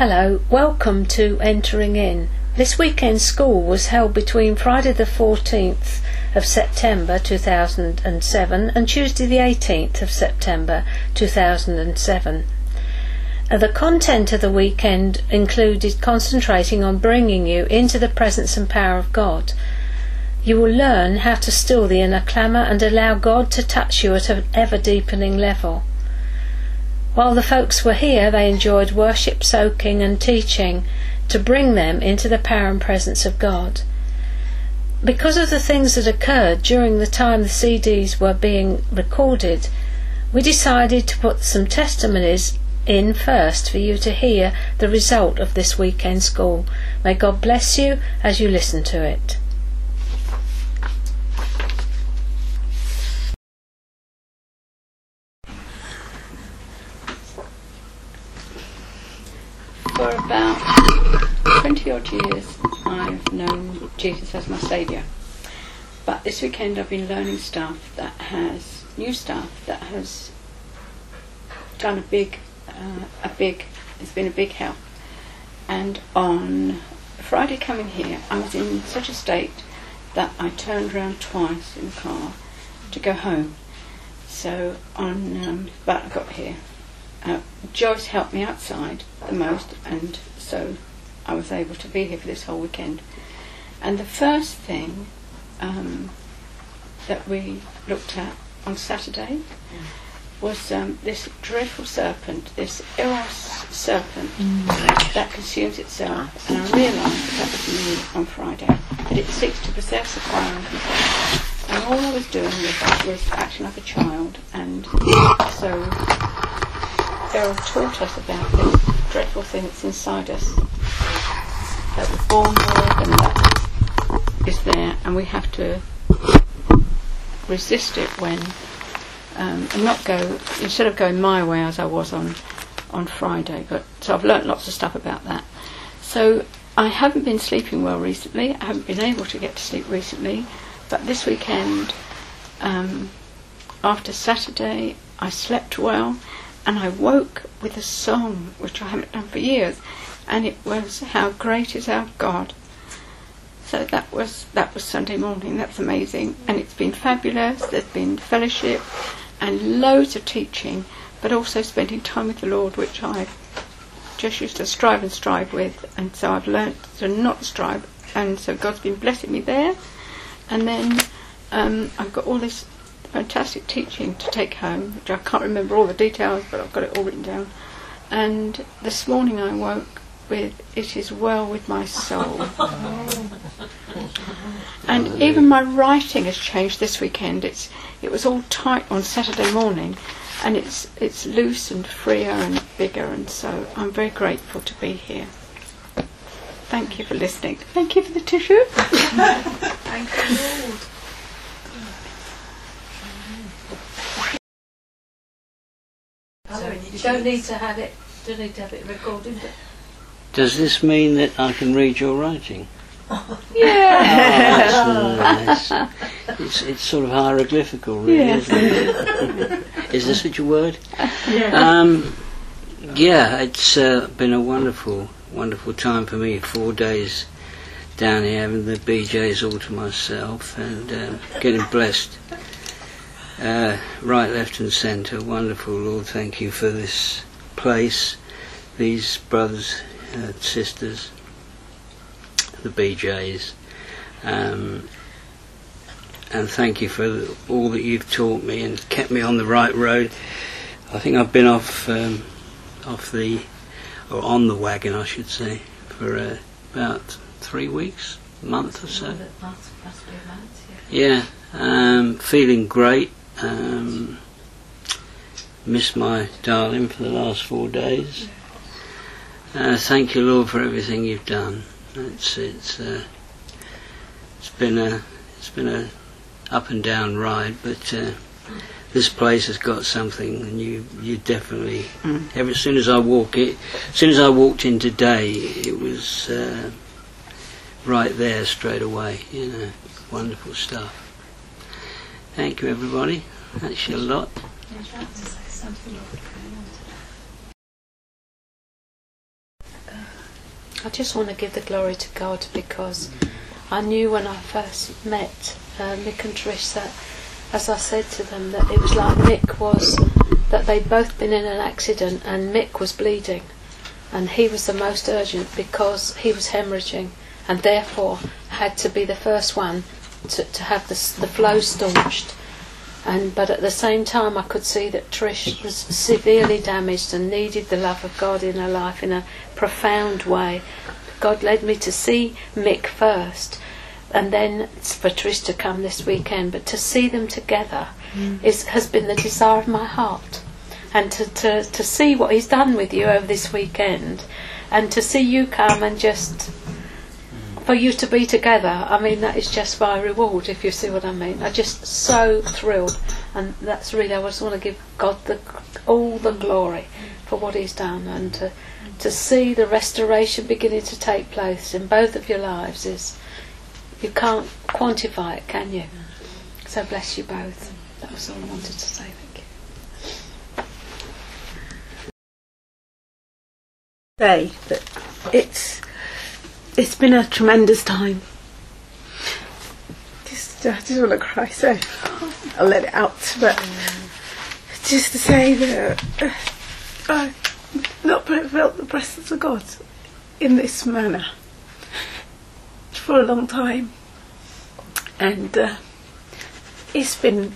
Hello, welcome to Entering In. This weekend school was held between Friday the 14th of September 2007 and Tuesday the 18th of September 2007. Uh, The content of the weekend included concentrating on bringing you into the presence and power of God. You will learn how to still the inner clamour and allow God to touch you at an ever deepening level. While the folks were here, they enjoyed worship, soaking, and teaching to bring them into the power and presence of God. Because of the things that occurred during the time the CDs were being recorded, we decided to put some testimonies in first for you to hear the result of this weekend school. May God bless you as you listen to it. For about 20 odd years, I've known Jesus as my Saviour. But this weekend, I've been learning stuff that has, new stuff that has done a big, uh, a big, it's been a big help. And on Friday coming here, I was in such a state that I turned around twice in the car to go home. So on, um, but I got here. Uh, Joyce helped me outside the most, and so I was able to be here for this whole weekend. And the first thing um, that we looked at on Saturday was um, this dreadful serpent, this Eros serpent that consumes itself. And I realised that that was me on Friday, that it seeks to possess fire of. And all I was doing was, was acting like a child, and so Beryl taught us about this dreadful thing that's inside us that we're born with and that is there, and we have to resist it when um, and not go instead of going my way as I was on on Friday. But so I've learnt lots of stuff about that. So I haven't been sleeping well recently. I haven't been able to get to sleep recently, but this weekend, um, after Saturday, I slept well, and I woke with a song which I haven't done for years, and it was "How Great Is Our God." So that was that was Sunday morning. That's amazing, and it's been fabulous. There's been fellowship and loads of teaching, but also spending time with the Lord, which I just used to strive and strive with, and so I've learnt to not strive, and so God's been blessing me there. And then um, I've got all this fantastic teaching to take home, which I can't remember all the details, but I've got it all written down. And this morning I woke with "It is well with my soul." And even my writing has changed this weekend. It's it was all tight on Saturday morning, and it's it's loose and freer and bigger, and so I'm very grateful to be here. Thank you for listening. Thank you for the tissue. Thank you, Lord. So you don't need to have it. Don't need to have it recorded. But Does this mean that I can read your writing? Yeah. Oh, that's nice. It's, it's sort of hieroglyphical, really, Yeah. isn't it? Is there such a word? Um, yeah, it's uh, been a wonderful, wonderful time for me. Four days down here having the BJs all to myself and um, getting blessed uh, right, left, and centre. Wonderful, Lord. Thank you for this place, these brothers, uh, sisters, the BJs. Um, and thank you for all that you've taught me and kept me on the right road. I think I've been off um, off the or on the wagon, I should say, for uh, about three weeks, a month or so. that must, must be a month, yeah. Yeah, um, feeling great. Um, missed my darling for the last four days. Uh, thank you, Lord, for everything you've done. It's it's uh, it's been a it's been a up and down ride, but uh, this place has got something, and you you definitely. Mm. Ever as soon as I walk it, as soon as I walked in today, it was uh, right there straight away. You know, wonderful stuff. Thank you, everybody. That's a lot. I just want to give the glory to God because I knew when I first met uh, Mick and Trish that, as I said to them, that it was like Mick was, that they'd both been in an accident and Mick was bleeding. And he was the most urgent because he was hemorrhaging and therefore had to be the first one to, to have the, the flow staunched. And but at the same time, I could see that Trish was severely damaged and needed the love of God in her life in a profound way. God led me to see Mick first, and then for Trish to come this weekend. But to see them together mm. is has been the desire of my heart, and to, to to see what He's done with you over this weekend, and to see you come and just for you to be together, I mean, that is just my reward, if you see what I mean. I'm just so thrilled, and that's really, I just want to give God the, all the glory for what He's done, and to, to see the restoration beginning to take place in both of your lives is, you can't quantify it, can you? So bless you both. That was all I wanted to say. Thank you. say that it's it's been a tremendous time. Just, I just want to cry, so I'll let it out. But just to say that uh, I've not felt the presence of God in this manner for a long time, and uh, it's been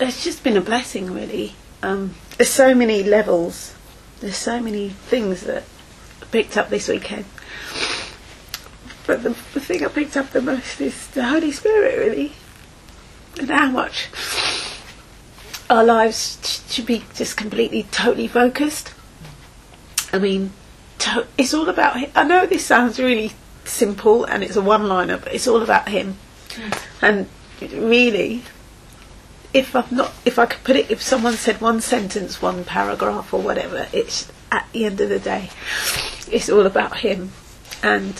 it's just been a blessing, really. Um, there's so many levels. There's so many things that I picked up this weekend. But the, the thing I picked up the most is the Holy Spirit, really, and how much our lives should be just completely, totally focused. I mean, to- it's all about Him. I know this sounds really simple and it's a one-liner, but it's all about Him. Mm. And really, if I'm not, if I could put it, if someone said one sentence, one paragraph, or whatever, it's at the end of the day, it's all about Him, and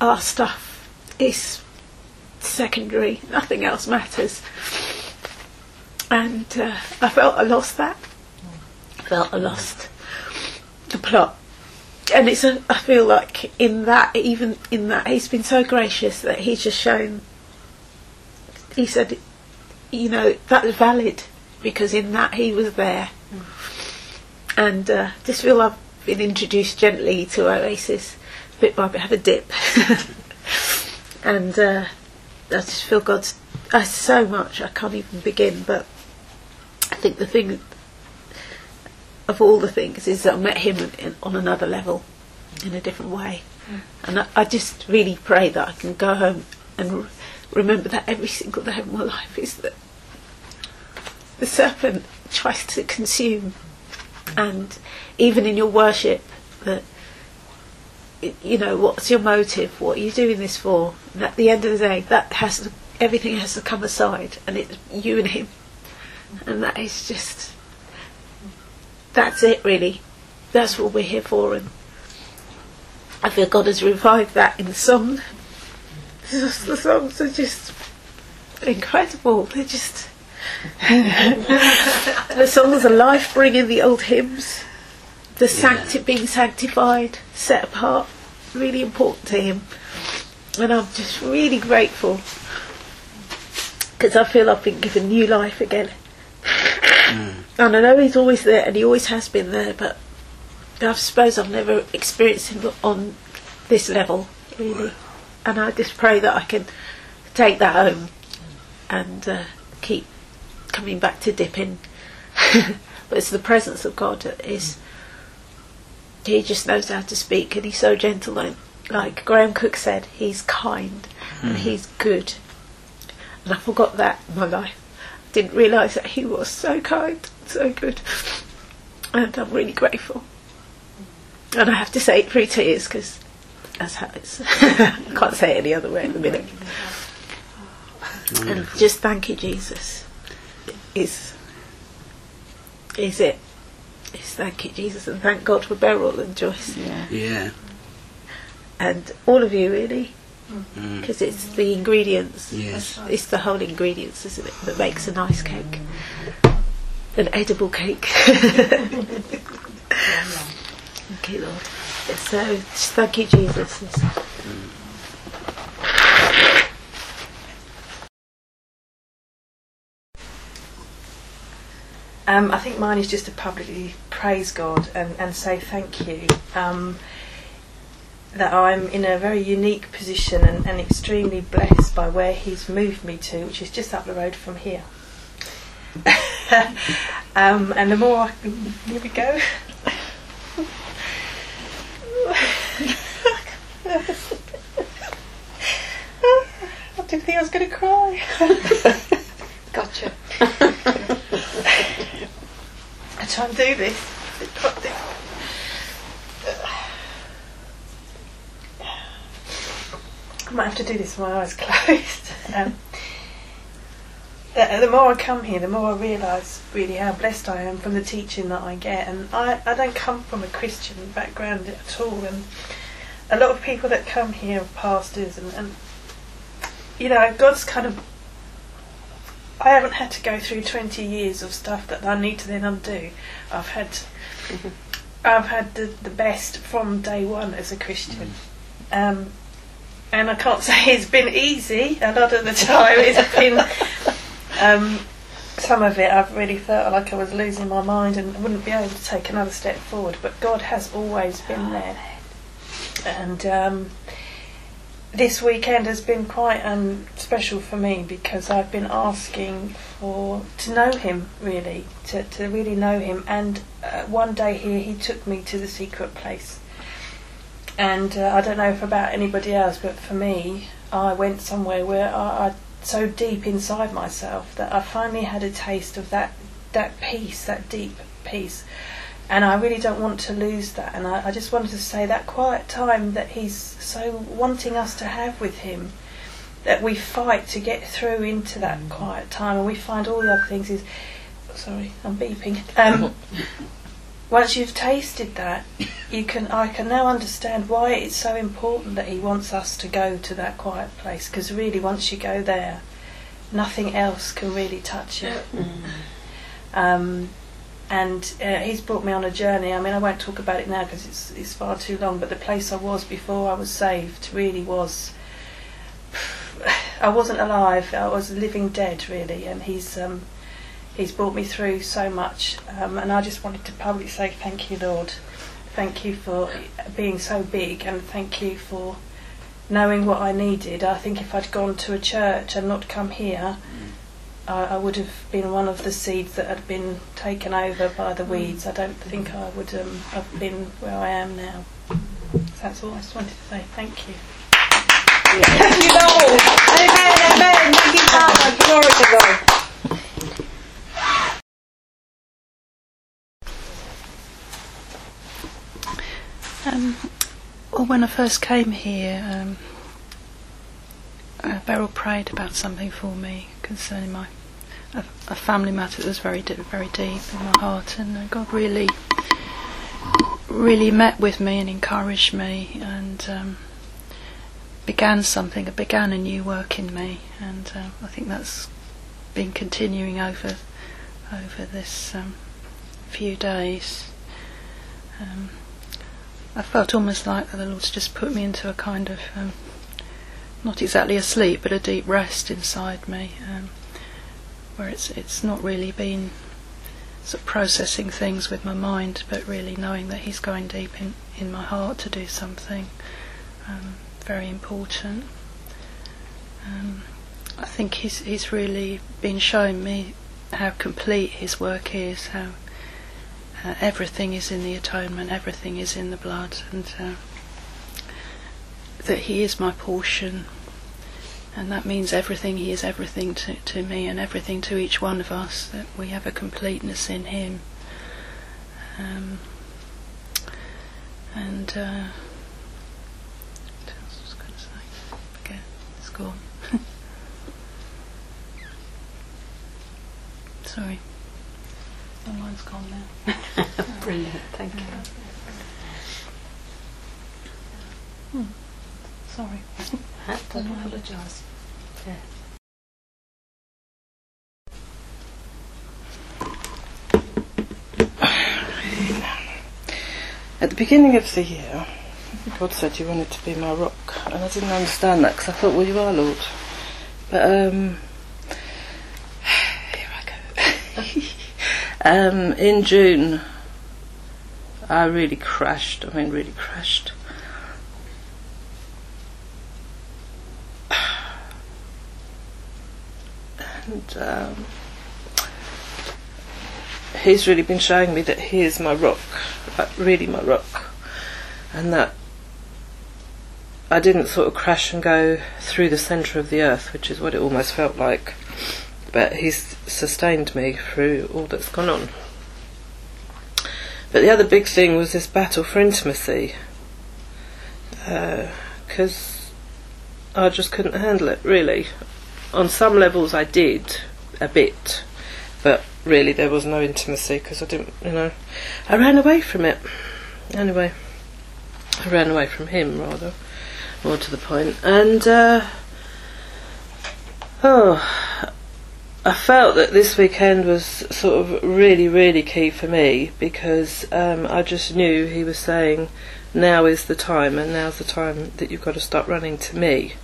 our stuff is secondary. Nothing else matters. And uh, I felt I lost that. I felt I lost the plot. And it's a, I feel like in that, even in that, he's been so gracious that he's just shown. He said, you know, that's valid because in that he was there. And uh, just feel I've been introduced gently to Oasis, bit by bit, have a dip. and uh, I just feel God's uh, so much, I can't even begin. But I think the thing of all the things is that I met him in, on another level, in a different way. And I, I just really pray that I can go home and r- remember that every single day of my life is that the serpent tries to consume, and even in your worship, that you know what's your motive, what are you doing this for? And at the end of the day, that has to, everything has to come aside, and it's you and him, and that is just that's it really. That's what we're here for, and I feel God has revived that in the song. The songs are just incredible. They're just the songs are life bringing. The old hymns, the sancti- being sanctified, set apart, really important to Him, and I'm just really grateful because I feel I've been given new life again. And I know He's always there, and He always has been there, but I suppose I've never experienced Him on this level, really. And I just pray that I can take that home and uh, keep coming back to dipping. but it's the presence of God that is. He just knows how to speak, and He's so gentle. And like Graham Cooke said, He's kind and hmm. He's good. And I forgot that in my life. Didn't realise that He was so kind, so good, and I'm really grateful. And I have to say it through tears because that's how it's. I can't say it any other way at the minute. And just thank you, Jesus. Is is it? Is thank you, Jesus, and thank God for Beryl and Joyce Yeah. Yeah. and all of you, really, Mm. because it's the ingredients. Yes. It's the whole ingredients, isn't it, that makes a nice cake, an edible cake. Thank you, Lord. So just thank you, Jesus. Um, I think mine is just to publicly praise God and, and say thank you. Um, that I'm in a very unique position and, and extremely blessed by where He's moved me to, which is just up the road from here. um, and the more I can, here we go. I didn't think I was going to cry. Gotcha. Try and do this. I might have to do this with my eyes closed. Um, the, the more I come here, the more I realise really how blessed I am from the teaching that I get. And I, I don't come from a Christian background at all. And a lot of people that come here are pastors, and, and you know, God's kind of. I haven't had to go through 20 years of stuff that I need to then undo. I've had. I've had the, the best from day one as a Christian. Um, and I can't say it's been easy. A lot of the time, it's been um, some of it. I've really felt like I was losing my mind and wouldn't be able to take another step forward. But God has always been there, and um, this weekend has been quite um, special for me because I've been asking for to know Him really, to to really know Him. And uh, one day here, He took me to the secret place and uh, I don't know if about anybody else, but for me, I went somewhere where I, I so deep inside myself that I finally had a taste of that that peace, that deep peace, and I really don't want to lose that. And I, I just wanted to say that quiet time that He's so wanting us to have with Him, that we fight to get through into that quiet time, and we find all the other things is. Sorry, I'm beeping. Um, once you've tasted that, you can I can now understand why it's so important that he wants us to go to that quiet place because really once you go there, nothing else can really touch you. Um, and uh, he's brought me on a journey. I mean, I won't talk about it now because it's it's far too long. But the place I was before I was saved really was. I wasn't alive. I was living dead, really. And he's um, he's brought me through so much. Um, and I just wanted to publicly say thank you, Lord. Thank you for being so big, and thank you for knowing what I needed. I think if I'd gone to a church and not come here, I, I would have been one of the seeds that had been taken over by the weeds. I don't think I would um, have been where I am now. So that's all I just wanted to say. Thank you. Thank you, Lord. Amen, amen. Thank you, Father. Glory to God. Um, well, when I first came here, um, uh, Beryl prayed about something for me concerning my a, a family matter that was very di- very deep in my heart, and uh, God really, really met with me and encouraged me, and um, began something. Began a new work in me, and uh, I think that's been continuing over over this um, few days. Um, I felt almost like the Lord's just put me into a kind of, um, not exactly a sleep, but a deep rest inside me, um, where it's it's not really been sort of processing things with my mind, but really knowing that He's going deep in, in my heart to do something um, very important. Um, I think He's He's really been showing me how complete His work is, how uh, everything is in the atonement, everything is in the blood, and uh, that He is my portion. And that means everything, He is everything to, to me and everything to each one of us, that we have a completeness in Him. Um, and, uh, what else was I going to say? Forget, it's gone. Sorry. My mind's gone now. Brilliant, thank you. Hmm. Sorry. Don't apologise. At the beginning of the year, God said you wanted to be my rock, and I didn't understand that because I thought, well, you are, Lord. But um, here I go. um, in June, I really crashed. I mean, really crashed. Um, he's really been showing me that he is my rock, like really my rock, and that I didn't sort of crash and go through the centre of the earth, which is what it almost felt like. But he's sustained me through all that's gone on. But the other big thing was this battle for intimacy, because uh, I just couldn't handle it really. On some levels, I did a bit, but really there was no intimacy because I didn't, you know, I ran away from it. Anyway, I ran away from him rather, more to the point, and uh, oh, I felt that this weekend was sort of really, really key for me because um, I just knew he was saying, now is the time, and now's the time that you've got to stop running to me.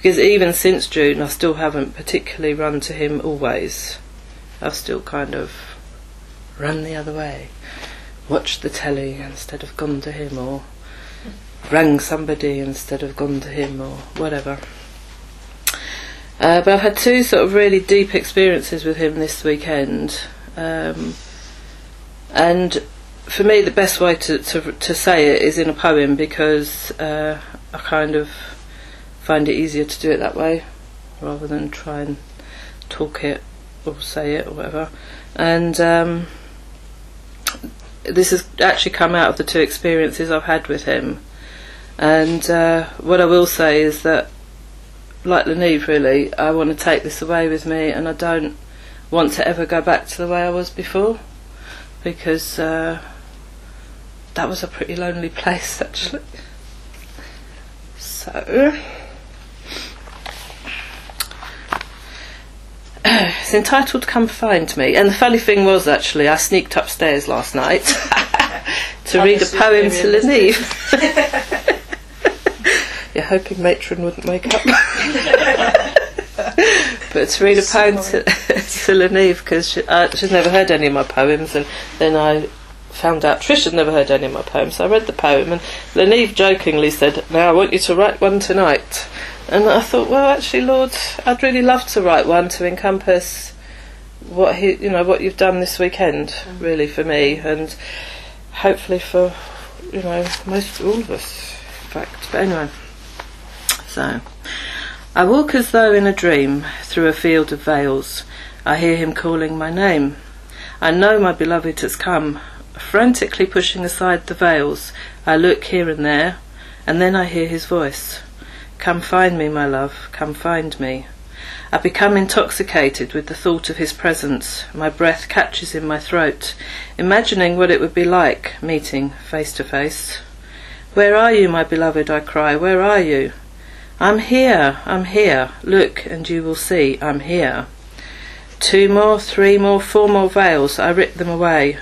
Because even since June, I still haven't particularly run to him always. I've still kind of run the other way, watched the telly instead of gone to him, or rang somebody instead of gone to him, or whatever. Uh, but I've had two sort of really deep experiences with him this weekend. Um, and for me, the best way to, to, to say it is in a poem because uh, I kind of find it easier to do it that way rather than try and talk it or say it or whatever. And um, this has actually come out of the two experiences I've had with him. And uh, what I will say is that like Leneve, really, I want to take this away with me, and I don't want to ever go back to the way I was before, because uh, that was a pretty lonely place, actually. So, it's entitled "Come Find Me," and the funny thing was, actually, I sneaked upstairs last night to read a poem to Leneve. You're hoping matron wouldn't wake up. but to read a poem to, to Leneve because she, uh, she's never heard any of my poems, and then I found out Trish had never heard any of my poems. So I read the poem, and Leneve jokingly said, "Now I want you to write one tonight." And I thought, well, actually, Lord, I'd really love to write one to encompass what he, you know, what you've done this weekend, mm. really for me, and hopefully for, you know, most all of us, in fact. But anyway. So, I walk as though in a dream through a field of veils. I hear him calling my name. I know my beloved has come. Frantically pushing aside the veils, I look here and there, and then I hear his voice. Come find me, my love, come find me. I become intoxicated with the thought of his presence. My breath catches in my throat, imagining what it would be like meeting face to face. Where are you, my beloved? I cry. Where are you? I'm here, I'm here. Look, and you will see I'm here. Two more, three more, four more veils, I rip them away.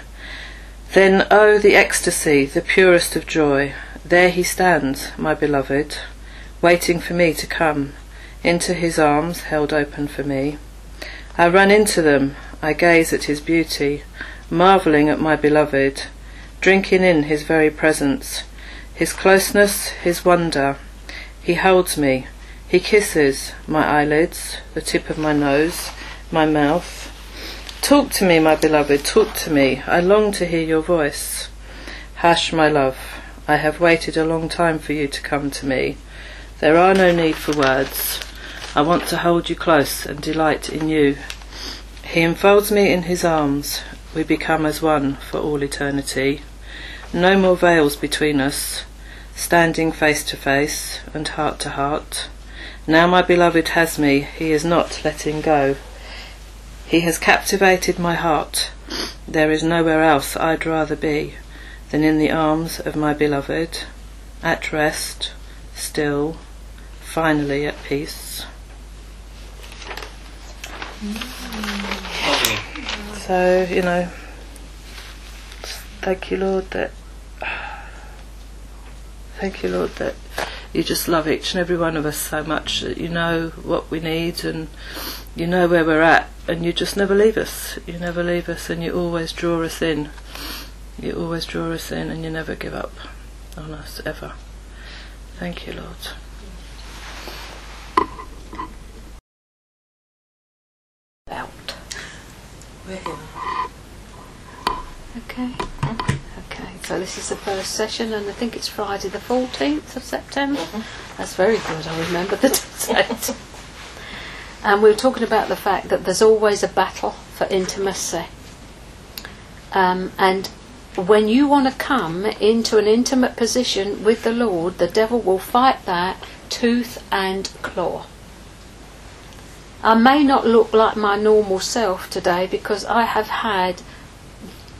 Then, oh, the ecstasy, the purest of joy. There he stands, my beloved, waiting for me to come into his arms held open for me. I run into them, I gaze at his beauty, marvelling at my beloved, drinking in his very presence, his closeness, his wonder he holds me. He kisses my eyelids, the tip of my nose, my mouth. Talk to me, my beloved, talk to me. I long to hear your voice. Hush, my love. I have waited a long time for you to come to me. There are no need for words. I want to hold you close and delight in you. He enfolds me in his arms. We become as one for all eternity. No more veils between us standing face to face and heart to heart. Now my beloved has me, he is not letting go. He has captivated my heart. There is nowhere else I'd rather be than in the arms of my beloved, at rest, still, finally at peace. So, you know, thank you, Lord, that Thank you, Lord, that you just love each and every one of us so much that you know what we need and you know where we're at and you just never leave us. You never leave us and you always draw us in. You always draw us in and you never give up on us ever. Thank you, Lord. Out. We're here. Okay. Okay. So this is the first session, and I think it's Friday the 14th of September. That's very good. I remember the date. and we were talking about the fact that there's always a battle for intimacy. Um, and when you want to come into an intimate position with the Lord, the devil will fight that tooth and claw. I may not look like my normal self today because I have had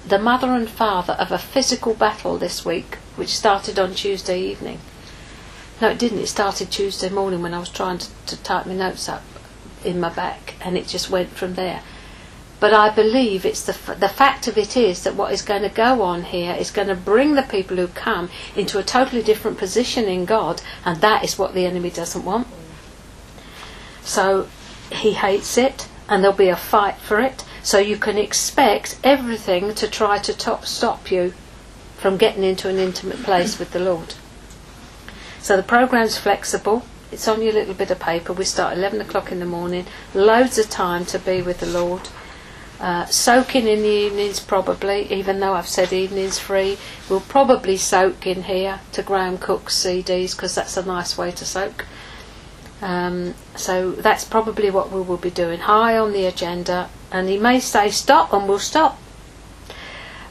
the mother and father of a physical battle this week, which started on Tuesday evening. No, it didn't. It started Tuesday morning when I was trying to, to type my notes up in my back, and it just went from there. But I believe it's the f- the fact of it is that what is going to go on here is going to bring the people who come into a totally different position in God, and that is what the enemy doesn't want. So he hates it, and there'll be a fight for it. So you can expect everything to try to top, stop you from getting into an intimate place with the Lord. So the programme's flexible. It's on your little bit of paper. We start 11 o'clock in the morning. Loads of time to be with the Lord. Uh, soaking in the evenings, probably, even though I've said evenings free. We'll probably soak in here to Graham Cooke's CDs because that's a nice way to soak. Um, so that's probably what we will be doing. High on the agenda, and he may say stop, and we'll stop.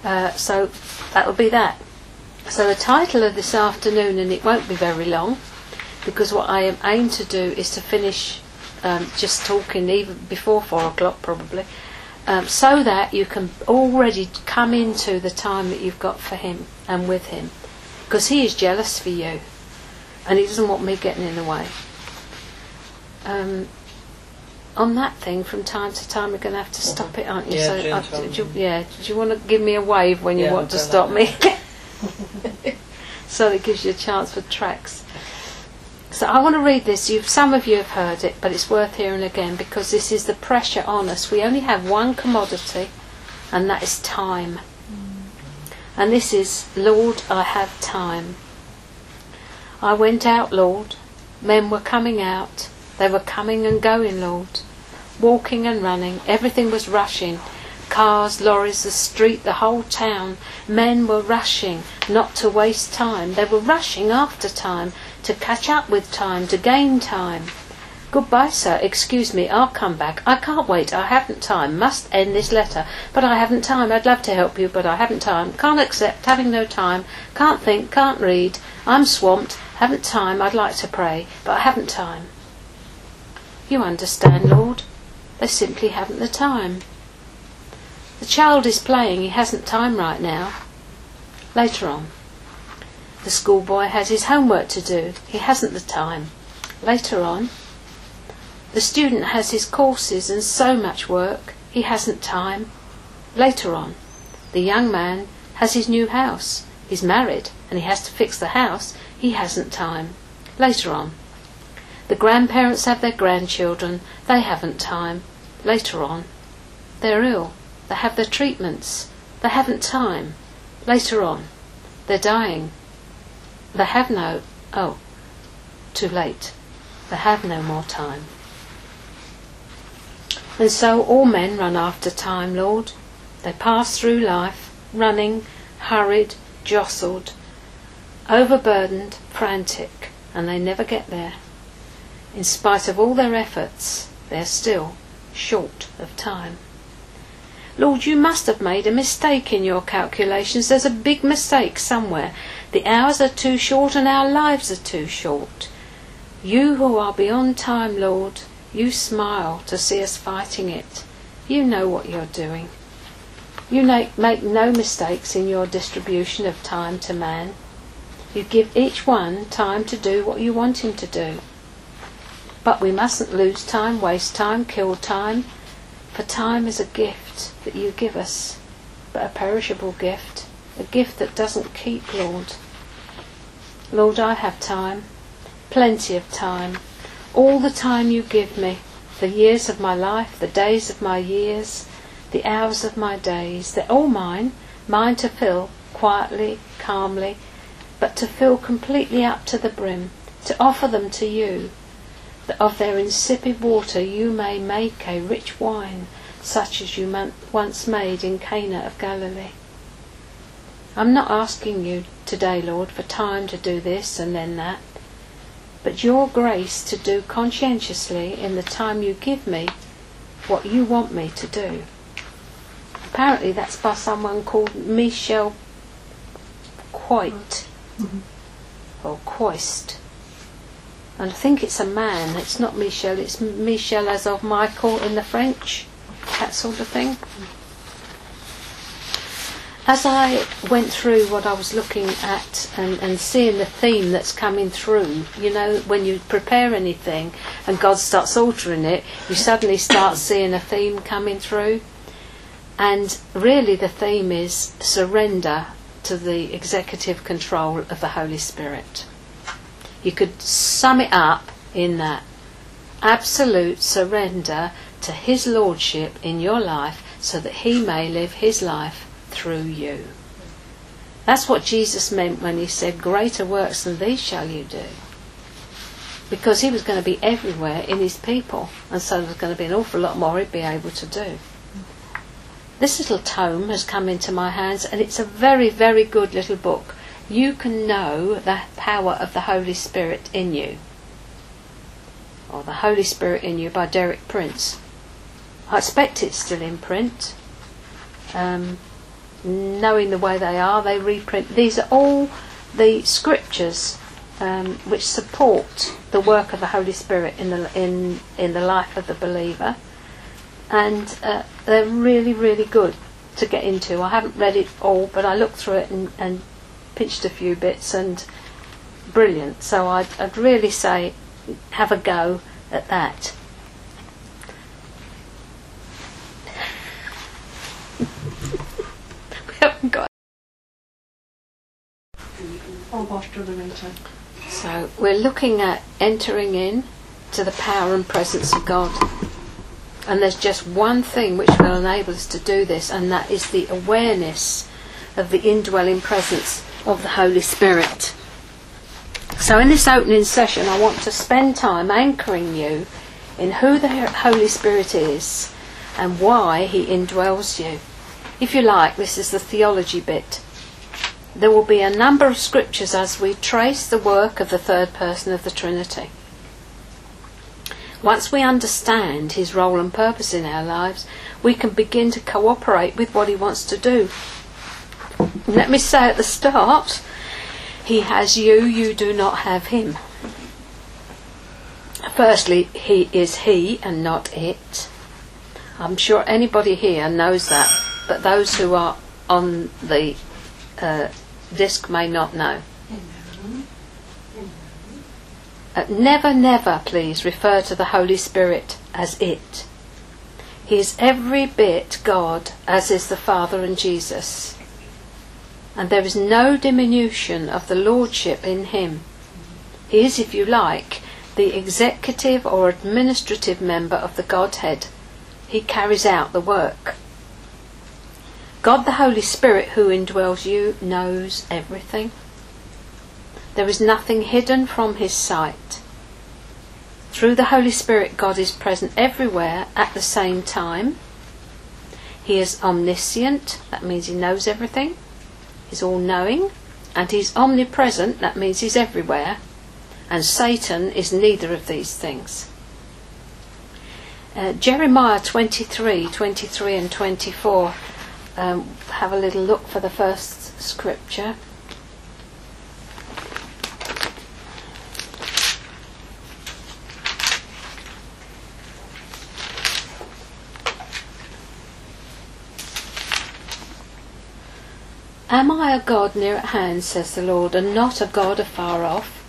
Uh, so that'll be that. So the title of this afternoon, and it won't be very long, because what I am aimed to do is to finish um, just talking even before four o'clock probably, um, so that you can already come into the time that you've got for him and with him, because he is jealous for you, and he doesn't want me getting in the way. Um, on that thing, from time to time, we're going to have to stop it, aren't you? Yeah, so, Jane uh, told do, you- yeah, do you want to give me a wave when you Yeah, want to I'll go stop me? so it gives you a chance for tracks. So I want to read this. You've, some of you have heard it, but it's worth hearing again because this is the pressure on us. We only have one commodity, and that is time. And this is, Lord, I have time. I went out, Lord. Men were coming out. They were coming and going, Lord. Walking and running. Everything was rushing. Cars, lorries, the street, the whole town. Men were rushing, not to waste time. They were rushing after time, to catch up with time, to gain time. Goodbye, sir. Excuse me, I'll come back. I can't wait. I haven't time. Must end this letter. But I haven't time. I'd love to help you, but I haven't time. Can't accept. Having no time. Can't think. Can't read. I'm swamped. Haven't time. I'd like to pray, but I haven't time. You understand, Lord. They simply haven't the time. The child is playing. He hasn't time right now. Later on. The schoolboy has his homework to do. He hasn't the time. Later on. The student has his courses and so much work, he hasn't time. Later on, the young man has his new house. He's married and he has to fix the house, he hasn't time. Later on, the grandparents have their grandchildren, they haven't time. Later on, they're ill, they have their treatments, they haven't time. Later on, they're dying. They have no, oh, too late. They have no more time. And so all men run after time, Lord. They pass through life, running, hurried, jostled, overburdened, frantic, and they never get there. In spite of all their efforts, they're still short of time. Lord, you must have made a mistake in your calculations. There's a big mistake somewhere. The hours are too short and our lives are too short. You who are beyond time, Lord, you smile to see us fighting it. You know what you're doing. You make no mistakes in your distribution of time to man. You give each one time to do what you want him to do. But we mustn't lose time, waste time, kill time, for time is a gift that you give us, but a perishable gift, a gift that doesn't keep, Lord. Lord, I have time, plenty of time, all the time you give me, the years of my life, the days of my years, the hours of my days. They're all mine, mine to fill, quietly, calmly, but to fill completely up to the brim, to offer them to you, that of their insipid water you may make a rich wine, such as you once made in Cana of Galilee. I'm not asking you today, Lord, for time to do this and then that, but your grace to do conscientiously in the time you give me what you want me to do. Apparently, that's by someone called Michel Quoit mm-hmm. or Quoist. And I think it's a man, it's not Michel, it's Michel as of Michael in the French, that sort of thing as I went through what I was looking at and, and seeing the theme that's coming through, you know, when you prepare anything and God starts altering it, you suddenly start seeing a theme coming through. And really, the theme is surrender to the executive control of the Holy Spirit. You could sum it up in that absolute surrender to His Lordship in your life so that He may live His life through you. That's what Jesus meant when he said, Greater works than these shall you do. Because he was going to be everywhere in his people, and so there's going to be an awful lot more he'd be able to do. This little tome has come into my hands, and it's a very, very good little book. You can know the power of the Holy Spirit in you, or The Holy Spirit in You by Derek Prince. I expect it's still in print. Um, knowing the way they are, they reprint. These are all the scriptures um, which support the work of the Holy Spirit in the in in the life of the believer, and uh, they're really really good to get into. I haven't read it all, but I looked through it and, and pinched a few bits, and brilliant. So I'd, I'd really say have a go at that. So we're looking at entering in to the power and presence of God. And there's just one thing which will enable us to do this, and that is the awareness of the indwelling presence of the Holy Spirit. So, in this opening session, I want to spend time anchoring you in who the Holy Spirit is and why He indwells you. If you like, this is the theology bit. There will be a number of scriptures as we trace the work of the third person of the Trinity. Once we understand his role and purpose in our lives, we can begin to cooperate with what he wants to do. Let me say at the start, he has you, you do not have him. Firstly, he is he and not it. I'm sure anybody here knows that, but those who are on the uh, Disc may not know. Uh, never, never, please, refer to the Holy Spirit as it. He is every bit God, as is the Father and Jesus. And there is no diminution of the Lordship in him. He is, if you like, the executive or administrative member of the Godhead. He carries out the work. God the Holy Spirit who indwells you knows everything. There is nothing hidden from his sight. Through the Holy Spirit, God is present everywhere at the same time. He is omniscient, that means he knows everything. He's all knowing. And he's omnipresent, that means he's everywhere. And Satan is neither of these things. Uh, Jeremiah 23 23 and 24 um, have a little look for the first scripture. Am I a God near at hand, says the Lord, and not a God afar off?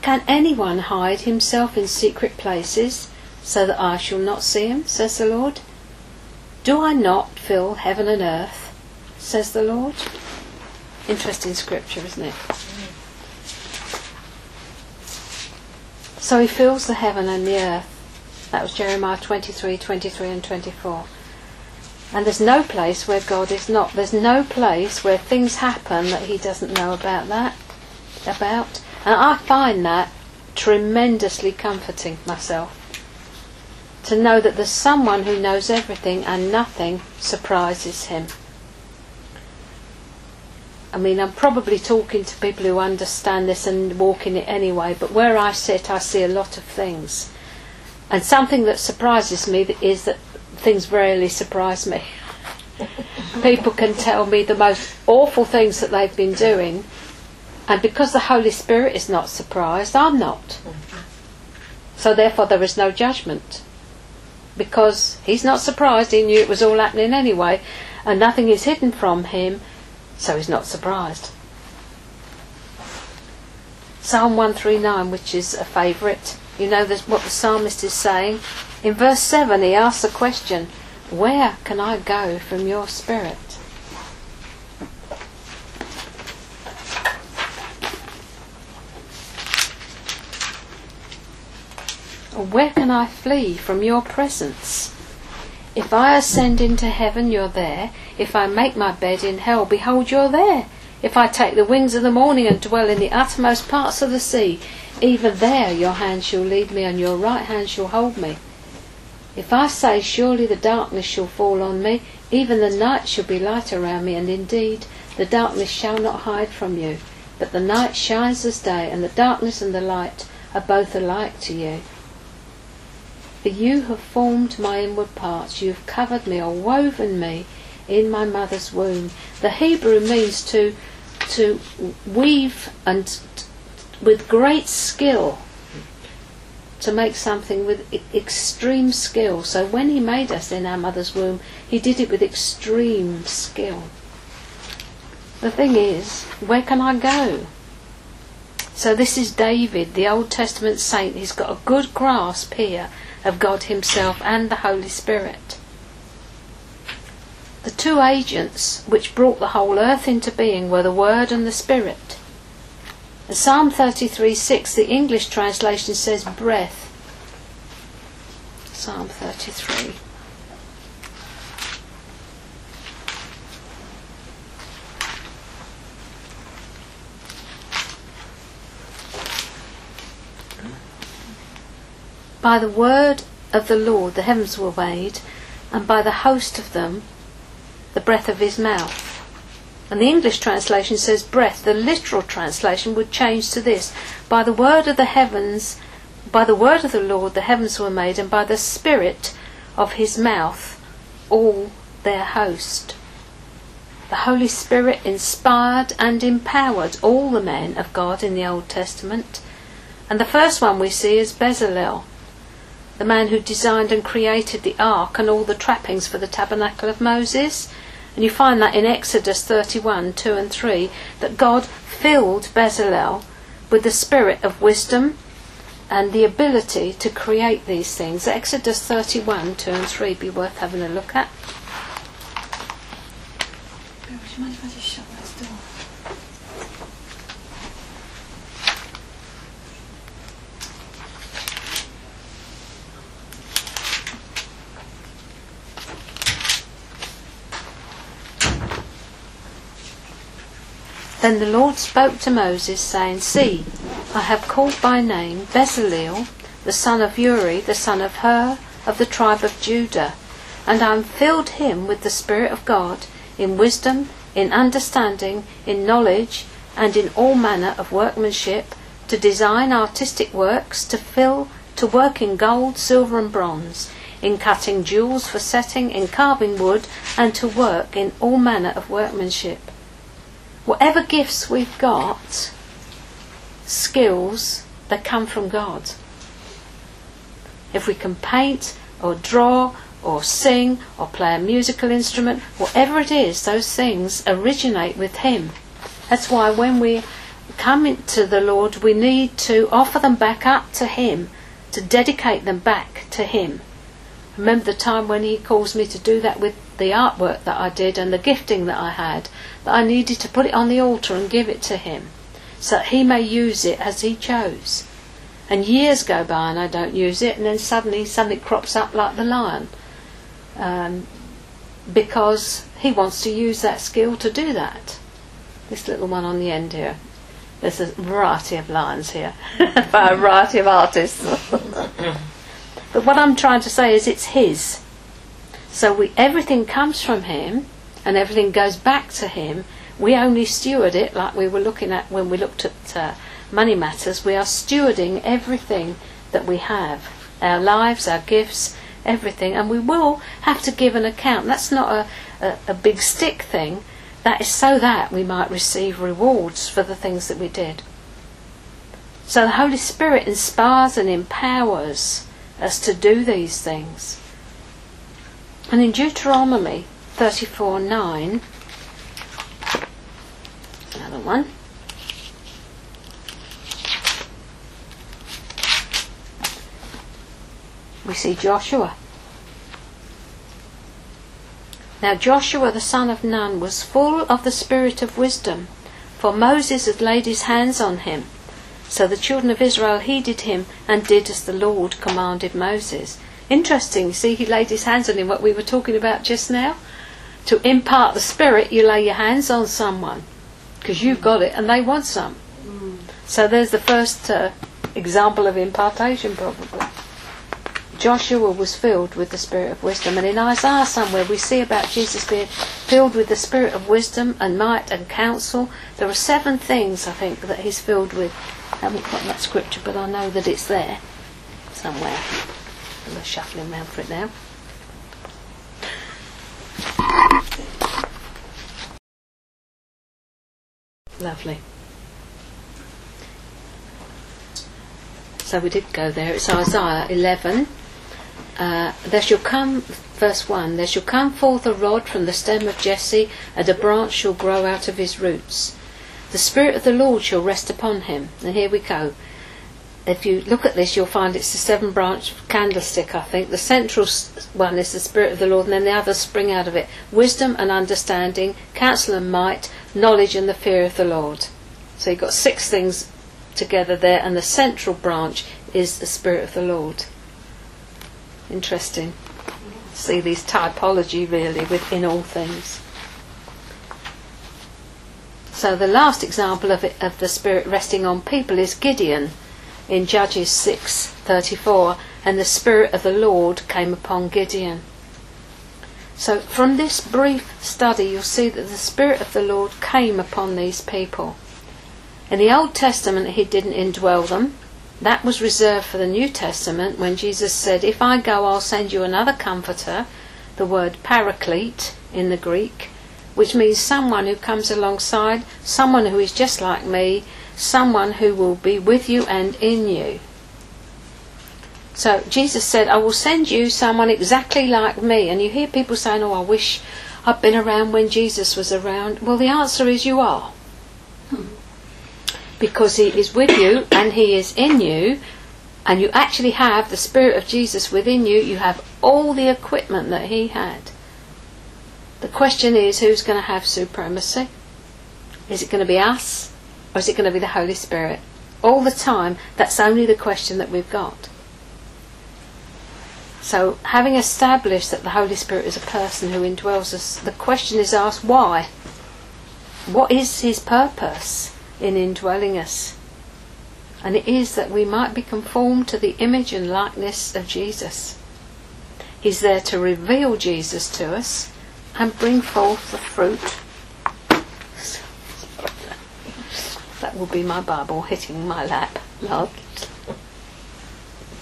Can anyone hide himself in secret places so that I shall not see him, says the Lord? Do I not fill heaven and earth, says the Lord? Interesting scripture, isn't it? So he fills the heaven and the earth. That was Jeremiah 23, 23 and 24. And there's no place where God is not. There's no place where things happen that he doesn't know about that. About. And I find that tremendously comforting myself. To know that there's someone who knows everything and nothing surprises him. I mean, I'm probably talking to people who understand this and walk in it anyway, but where I sit, I see a lot of things. And something that surprises me is that things rarely surprise me. people can tell me the most awful things that they've been doing, and because the Holy Spirit is not surprised, I'm not. So therefore, there is no judgment. Because he's not surprised, he knew it was all happening anyway, and nothing is hidden from him so he's not surprised. Psalm 139, which is a favourite, you know what the psalmist is saying. In verse 7, he asks the question, Where can I go from your spirit? Where can I flee from your presence? If I ascend into heaven, you're there. If I make my bed in hell, behold, you're there. If I take the wings of the morning and dwell in the uttermost parts of the sea, even there your hand shall lead me, and your right hand shall hold me. If I say, Surely the darkness shall fall on me, even the night shall be light around me, and indeed the darkness shall not hide from you. But the night shines as day, and the darkness and the light are both alike to you. For you have formed my inward parts, you have covered me or woven me in my mother's womb. The Hebrew means to to weave and with great skill to make something with extreme skill. So when he made us in our mother's womb, he did it with extreme skill. The thing is, where can I go? So this is David, the Old Testament saint. He's got a good grasp here of God Himself and the Holy Spirit. The two agents which brought the whole earth into being were the Word and the Spirit. In Psalm 33 6, the English translation says breath. Psalm 33. By the word of the Lord the heavens were weighed, and by the host of them the breath of his mouth. And the English translation says breath. The literal translation would change to this By the word of the heavens, by the word of the Lord the heavens were made, and by the spirit of his mouth all their host. The Holy Spirit inspired and empowered all the men of God in the Old Testament. And the first one we see is Bezalel the man who designed and created the ark and all the trappings for the tabernacle of Moses. And you find that in Exodus 31 2 and 3 that God filled Bezalel with the spirit of wisdom and the ability to create these things. Exodus 31 2 and 3 be worth having a look at. Then the Lord spoke to Moses, saying, See, I have called by name Bezaleel, the son of Uri, the son of Hur, of the tribe of Judah, and I have filled him with the Spirit of God, in wisdom, in understanding, in knowledge, and in all manner of workmanship, to design artistic works, to fill, to work in gold, silver, and bronze, in cutting jewels for setting, in carving wood, and to work in all manner of workmanship whatever gifts we've got, skills that come from God. If we can paint or draw or sing or play a musical instrument, whatever it is, those things originate with Him. That's why when we come to the Lord, we need to offer them back up to Him, to dedicate them back to Him. Remember the time when He calls me to do that with the artwork that I did and the gifting that I had, that I needed to put it on the altar and give it to Him, so that He may use it as He chose. and years go by and I don't use it, and then suddenly something crops up like the lion. Um, because he wants to use that skill to do that. This little one on the end here. There's a variety of lions here by a variety of artists. but what I'm trying to say is it's his. So we everything comes from him and everything goes back to him. We only steward it like we were looking at when we looked at uh, money matters. We are stewarding everything that we have our lives, our gifts, everything, and we will have to give an account. That's not a, a, a big stick thing, that is so that we might receive rewards for the things that we did. So the Holy Spirit inspires and empowers us to do these things. And in Deuteronomy 34 9, another one. We see Joshua. Now Joshua the son of Nun was full of the spirit of wisdom, for Moses had laid his hands on him. So the children of Israel heeded him and did as the Lord commanded Moses. Interesting, see, he laid his hands on him, what we were talking about just now. To impart the Spirit, you lay your hands on someone because you've got it and they want some. So there's the first uh, example of impartation, probably. Joshua was filled with the spirit of wisdom. And in Isaiah somewhere we see about Jesus being filled with the spirit of wisdom and might and counsel. There are seven things I think that he's filled with. I haven't got that scripture, but I know that it's there somewhere. I'm shuffling around for it now. Lovely. So we did go there. It's Isaiah 11. Uh, there shall come, verse 1, there shall come forth a rod from the stem of Jesse, and a branch shall grow out of his roots. The Spirit of the Lord shall rest upon him. And here we go. If you look at this, you'll find it's the seven branch candlestick, I think. The central one is the Spirit of the Lord, and then the others spring out of it wisdom and understanding, counsel and might, knowledge and the fear of the Lord. So you've got six things together there, and the central branch is the Spirit of the Lord. Interesting. See these typology really within all things. So the last example of it, of the Spirit resting on people is Gideon in Judges 6:34, and the Spirit of the Lord came upon Gideon. So from this brief study, you'll see that the Spirit of the Lord came upon these people. In the Old Testament, He didn't indwell them. That was reserved for the New Testament when Jesus said, If I go, I'll send you another comforter, the word paraclete in the Greek, which means someone who comes alongside, someone who is just like me, someone who will be with you and in you. So Jesus said, I will send you someone exactly like me. And you hear people saying, Oh, I wish I'd been around when Jesus was around. Well, the answer is you are hmm. because He is with you and He is in you, and you actually have the Spirit of Jesus within you, you have all the equipment that He had. The question is who's going to have supremacy? Is it going to be us or is it going to be the Holy Spirit? All the time, that's only the question that we've got. So, having established that the Holy Spirit is a person who indwells us, the question is asked why? What is his purpose? in indwelling us. And it is that we might be conformed to the image and likeness of Jesus. He's there to reveal Jesus to us and bring forth the fruit. That will be my Bible hitting my lap. love.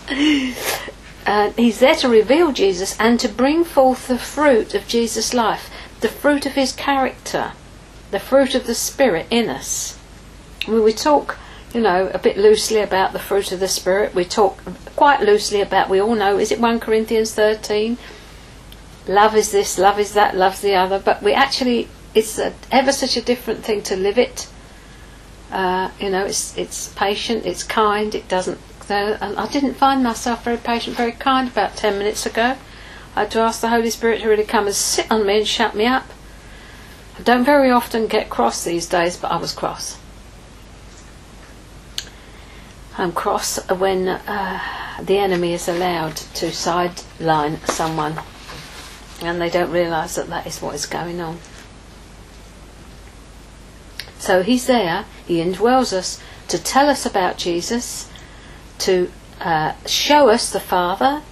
Uh, he's there to reveal Jesus and to bring forth the fruit of Jesus' life, the fruit of his character, the fruit of the Spirit in us. When we talk, you know, a bit loosely about the fruit of the Spirit, we talk quite loosely about, we all know, is it 1 Corinthians 13? Love is this, love is that, love's the other, but we actually, it's a, ever such a different thing to live it. Uh, you know, it's it's patient, it's kind, it doesn't. So, I didn't find myself very patient, very kind about ten minutes ago. I had to ask the Holy Spirit to really come and sit on me and shut me up. I don't very often get cross these days, but I was cross. I'm cross when uh, the enemy is allowed to sideline someone and they don't realise that that is what is going on. So he's there, he indwells us to tell us about Jesus, to uh, show us the Father,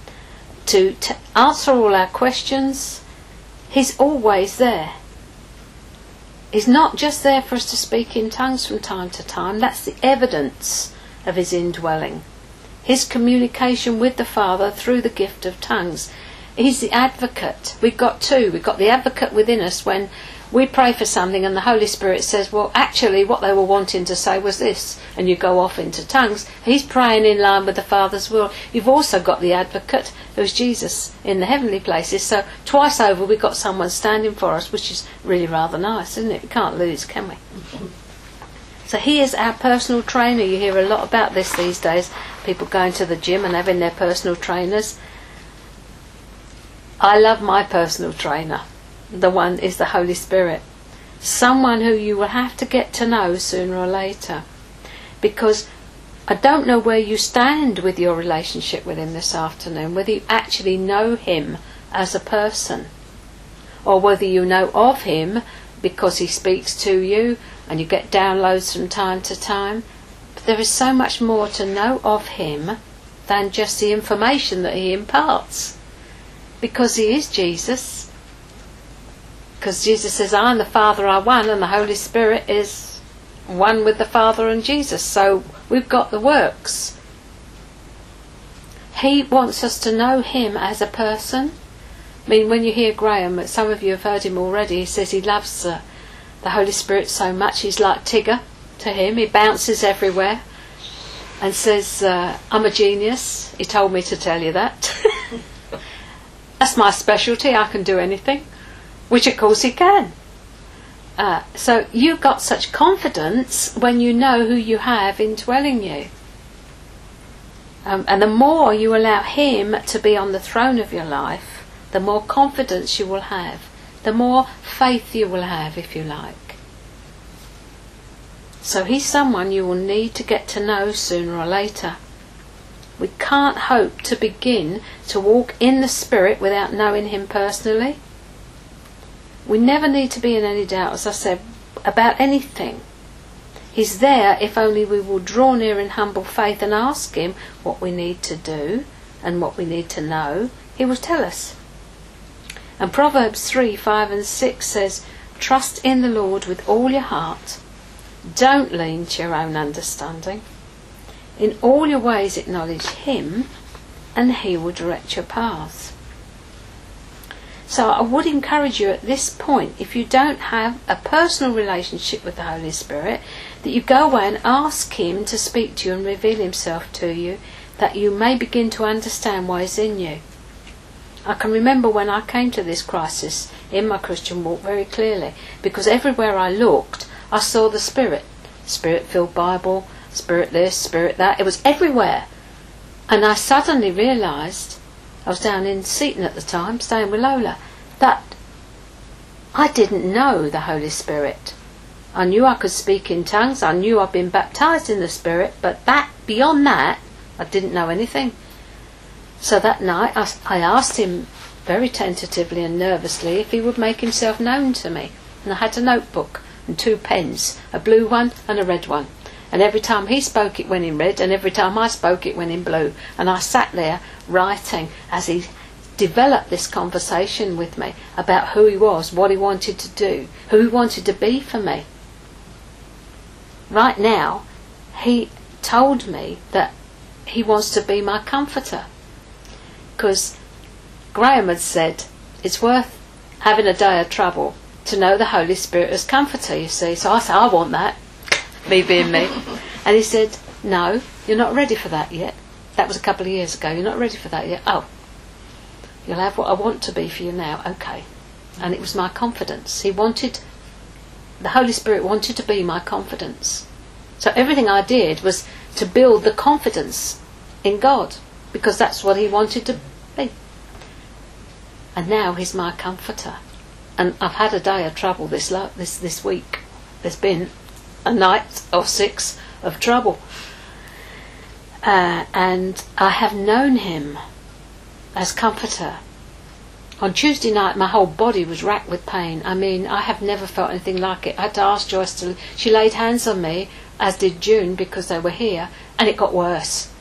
to t- answer all our questions. He's always there. He's not just there for us to speak in tongues from time to time, that's the evidence of his indwelling. His communication with the Father through the gift of tongues. He's the advocate. We've got two. We've got the advocate within us when we pray for something and the Holy Spirit says, well, actually, what they were wanting to say was this, and you go off into tongues. He's praying in line with the Father's will. You've also got the advocate, who's Jesus in the heavenly places. So twice over, we've got someone standing for us, which is really rather nice, isn't it? We can't lose, can we? So he is our personal trainer. You hear a lot about this these days. People going to the gym and having their personal trainers. I love my personal trainer. The one is the Holy Spirit. Someone who you will have to get to know sooner or later. Because I don't know where you stand with your relationship with him this afternoon, whether you actually know him as a person, or whether you know of him because he speaks to you and you get downloads from time to time. But there is so much more to know of him than just the information that he imparts. Because he is Jesus. Because Jesus says, I and the Father are one, and the Holy Spirit is one with the Father and Jesus. So we've got the works. He wants us to know him as a person. I mean, when you hear Graham, some of you have heard him already, he says he loves the Holy Spirit so much. He's like Tigger to him. He bounces everywhere and says, uh, I'm a genius. He told me to tell you that. That's my specialty. I can do anything. Which, of course, he can. Uh, so you've got such confidence when you know who you have indwelling you. Um, and the more you allow him to be on the throne of your life, the more confidence you will have the more faith you will have, if you like. So he's someone you will need to get to know sooner or later. We can't hope to begin to walk in the Spirit without knowing Him personally. We never need to be in any doubt, as I said, about anything. He's there if only we will draw near in humble faith and ask Him what we need to do and what we need to know. He will tell us. And Proverbs 3 5 and 6 says, Trust in the Lord with all your heart. Don't lean to your own understanding. In all your ways acknowledge Him, and He will direct your paths. So I would encourage you at this point, if you don't have a personal relationship with the Holy Spirit, that you go away and ask Him to speak to you and reveal Himself to you, that you may begin to understand why He's in you. I can remember when I came to this crisis in my Christian walk very clearly because everywhere I looked, I saw the Spirit. Spirit filled Bible, Spirit this, Spirit that. It was everywhere. And I suddenly realised, I was down in Seaton at the time, staying with Lola, that I didn't know the Holy Spirit. I knew I could speak in tongues, I knew I'd been baptised in the Spirit, but that, beyond that, I didn't know anything. So that night I, I asked him very tentatively and nervously if he would make himself known to me. And I had a notebook and two pens, a blue one and a red one. And every time he spoke, it went in red, and every time I spoke, it went in blue. And I sat there writing as he developed this conversation with me about who he was, what he wanted to do, who he wanted to be for me. Right now, he told me that he wants to be my comforter because Graham had said it's worth having a day of trouble to know the Holy Spirit as comforter, you see. So I said, I want that, me being me. And he said, No, you're not ready for that yet. That was a couple of years ago. You're not ready for that yet. Oh, you'll have what I want to be for you now. Okay. And it was my confidence. He wanted, the Holy Spirit wanted to be my confidence. So everything I did was to build the confidence in God because that's what he wanted to be. And now he's my comforter. And I've had a day of trouble this lo- this this week. There's been a night or six of trouble. Uh, and I have known him as comforter. On Tuesday night, my whole body was racked with pain. I mean, I have never felt anything like it. I had to ask Joyce to. She laid hands on me, as did June, because they were here, and it got worse.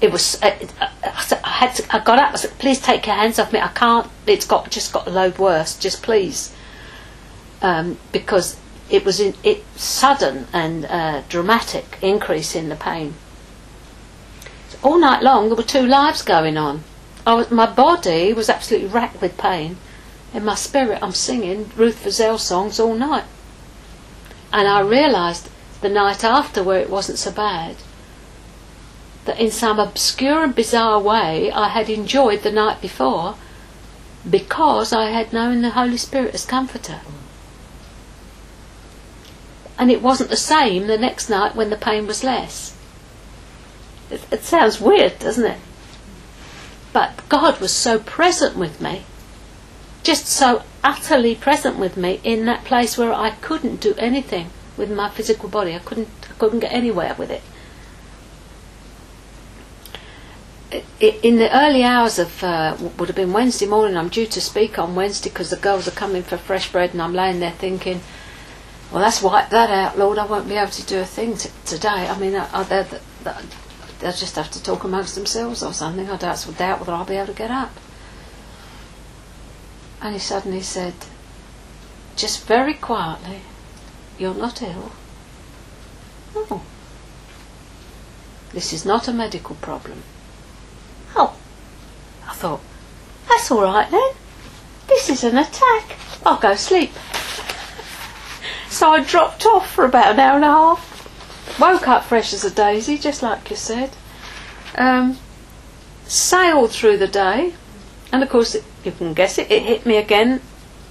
It was. Uh, I, I had. To, I got up. I said, "Please take your hands off me. I can't. It's got just got a load worse. Just please." Um, because it was in, it sudden and uh, dramatic increase in the pain. All night long, there were two lives going on. I was, my body was absolutely racked with pain. In my spirit, I'm singing Ruth Fazal songs all night. And I realised the night after, where it wasn't so bad, that in some obscure and bizarre way, I had enjoyed the night before because I had known the Holy Spirit as Comforter. And it wasn't the same the next night when the pain was less. It, it sounds weird, doesn't it? But God was so present with me, just so utterly present with me in that place where I couldn't do anything with my physical body. I couldn't, I couldn't get anywhere with it. in the early hours of uh, would have been Wednesday morning. I'm due to speak on Wednesday because the girls are coming for fresh bread, and I'm laying there thinking, "Well, that's wiped that out, Lord. I won't be able to do a thing t- today. I mean, are they, they'll just have to talk amongst themselves or something. I doubt, whether I'll be able to get up." And he suddenly said, just very quietly, "You're not ill." Oh, this is not a medical problem. Oh, I thought, that's all right then. This is an attack. I'll go sleep. So I dropped off for about an hour and a half. Woke up fresh as a daisy, just like you said. Um, sailed through the day, and of course, it, you can guess it, it hit me again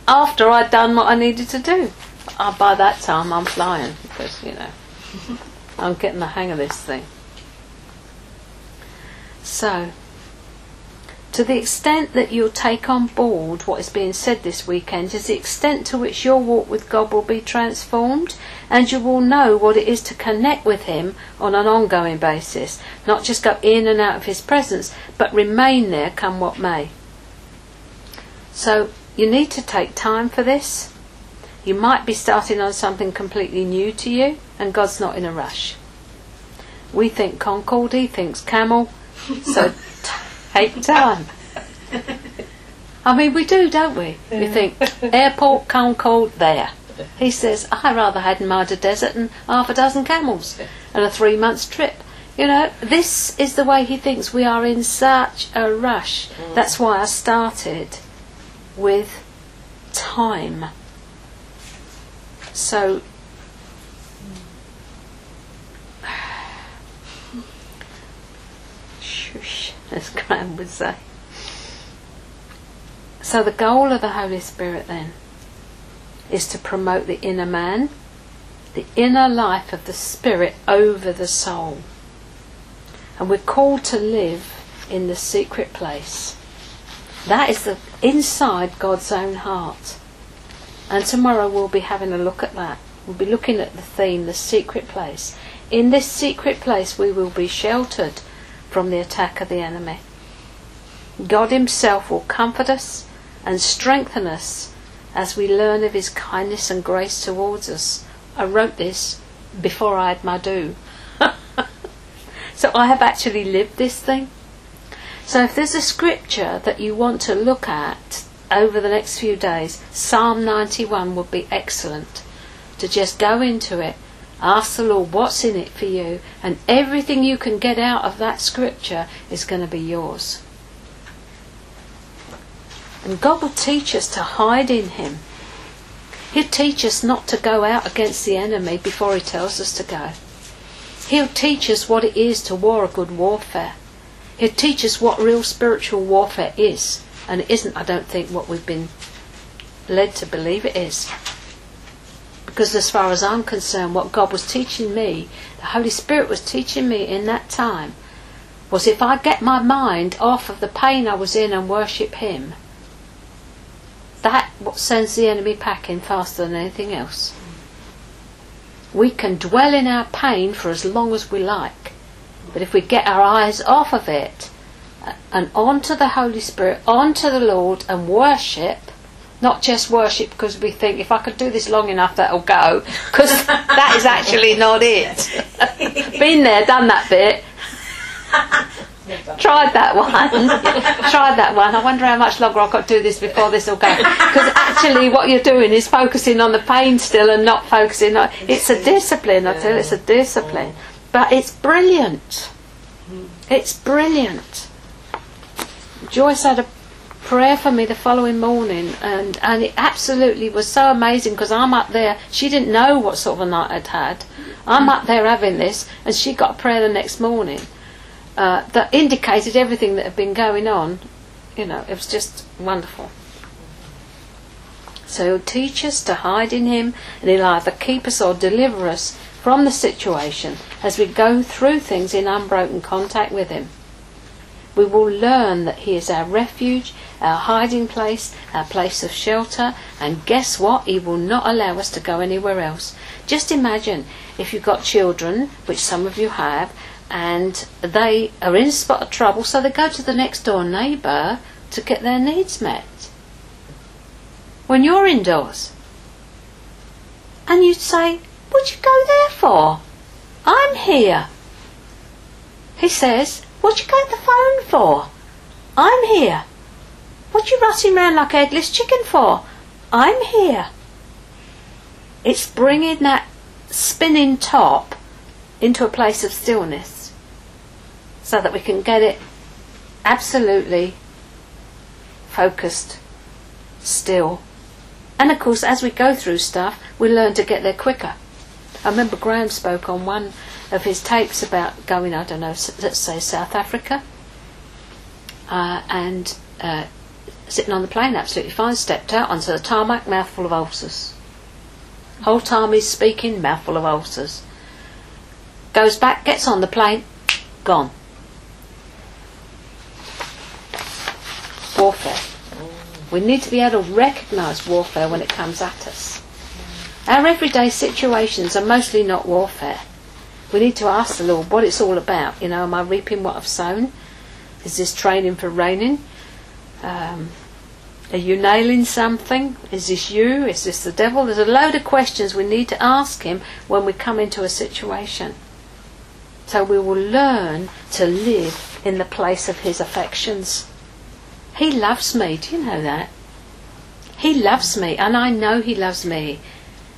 after I'd done what I needed to do. Uh, by that time, I'm flying because, you know, I'm getting the hang of this thing. So, to the extent that you'll take on board what is being said this weekend is the extent to which your walk with God will be transformed and you will know what it is to connect with Him on an ongoing basis, not just go in and out of His presence, but remain there come what may. So you need to take time for this. You might be starting on something completely new to you, and God's not in a rush. We think Concorde, He thinks Camel, so take time. I mean, we do, don't we? We think airport, Concorde, there. He says, I rather had Mida Desert and half a dozen camels and a three months trip. You know, this is the way he thinks we are in such a rush. Mm. That's why I started with time. So, shush, as Graham would say. So, the goal of the Holy Spirit then is to promote the inner man, the inner life of the spirit over the soul. And we're called to live in the secret place. That is the inside God's own heart. And tomorrow we'll be having a look at that. We'll be looking at the theme, the secret place. In this secret place we will be sheltered from the attack of the enemy. God Himself will comfort us and strengthen us as we learn of His kindness and grace towards us. I wrote this before I had my do. so I have actually lived this thing. So if there's a scripture that you want to look at over the next few days, Psalm 91 would be excellent. To just go into it, ask the Lord what's in it for you, and everything you can get out of that scripture is going to be yours. And God will teach us to hide in Him. He'll teach us not to go out against the enemy before He tells us to go. He'll teach us what it is to war a good warfare. He'll teach us what real spiritual warfare is. And it isn't, I don't think, what we've been led to believe it is. Because as far as I'm concerned, what God was teaching me, the Holy Spirit was teaching me in that time, was if I get my mind off of the pain I was in and worship Him, that what sends the enemy packing faster than anything else. We can dwell in our pain for as long as we like, But if we get our eyes off of it and onto the Holy Spirit, onto the Lord, and worship, not just worship because we think if I could do this long enough that'll go, because that is actually not it. Been there, done that bit. Tried that one. Tried that one. I wonder how much longer I've got to do this before this will go. Because actually, what you're doing is focusing on the pain still and not focusing on. It's a discipline. I tell you, it's a discipline. But it's brilliant. It's brilliant. Joyce had a prayer for me the following morning, and and it absolutely was so amazing because I'm up there. She didn't know what sort of a night I'd had. I'm up there having this, and she got a prayer the next morning uh, that indicated everything that had been going on. You know, it was just wonderful. So he'll teach us to hide in him, and he'll either keep us or deliver us from the situation as we go through things in unbroken contact with him. We will learn that he is our refuge, our hiding place, our place of shelter, and guess what? He will not allow us to go anywhere else. Just imagine if you've got children, which some of you have, and they are in a spot of trouble, so they go to the next door neighbour to get their needs met. When you're indoors, and you'd say, What'd you go there for? I'm here. He says, What you got the phone for? I'm here. What you rustling round like a headless chicken for? I'm here. It's bringing that spinning top into a place of stillness so that we can get it absolutely focused, still. And of course, as we go through stuff, we learn to get there quicker. I remember Graham spoke on one of his tapes about going, I don't know, let's say South Africa, uh, and uh, sitting on the plane absolutely fine, stepped out onto the tarmac, mouthful of ulcers. Whole time he's speaking, mouthful of ulcers. Goes back, gets on the plane, gone. Warfare. We need to be able to recognise warfare when it comes at us. Our everyday situations are mostly not warfare. We need to ask the Lord what it's all about. You know, am I reaping what I've sown? Is this training for reigning? Um, are you nailing something? Is this you? Is this the devil? There's a load of questions we need to ask him when we come into a situation. So we will learn to live in the place of his affections. He loves me. Do you know that? He loves me, and I know he loves me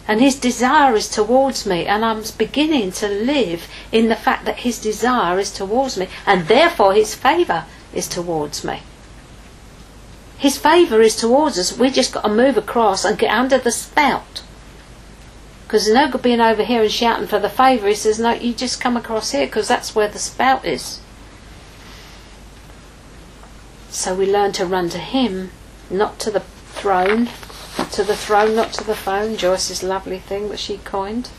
and his desire is towards me and I'm beginning to live in the fact that his desire is towards me and therefore his favour is towards me. His favour is towards us. We just got to move across and get under the spout. Because there's no good being over here and shouting for the favour. He says, no, you just come across here because that's where the spout is. So we learn to run to him, not to the throne, to the throne, not to the phone, Joyce's lovely thing that she coined.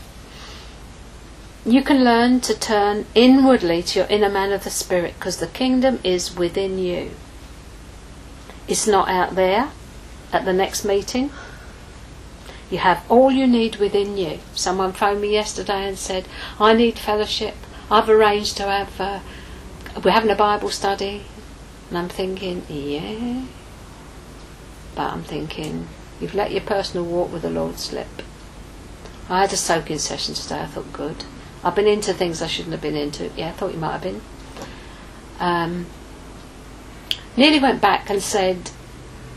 You can learn to turn inwardly to your inner man of the Spirit because the kingdom is within you. It's not out there at the next meeting. You have all you need within you. Someone phoned me yesterday and said, I need fellowship. I've arranged to have, uh, we're having a Bible study. And I'm thinking, yeah. But I'm thinking, You've let your personal walk with the Lord slip. I had a soaking session today. I thought good. I've been into things I shouldn't have been into. Yeah, I thought you might have been. Um, nearly went back and said,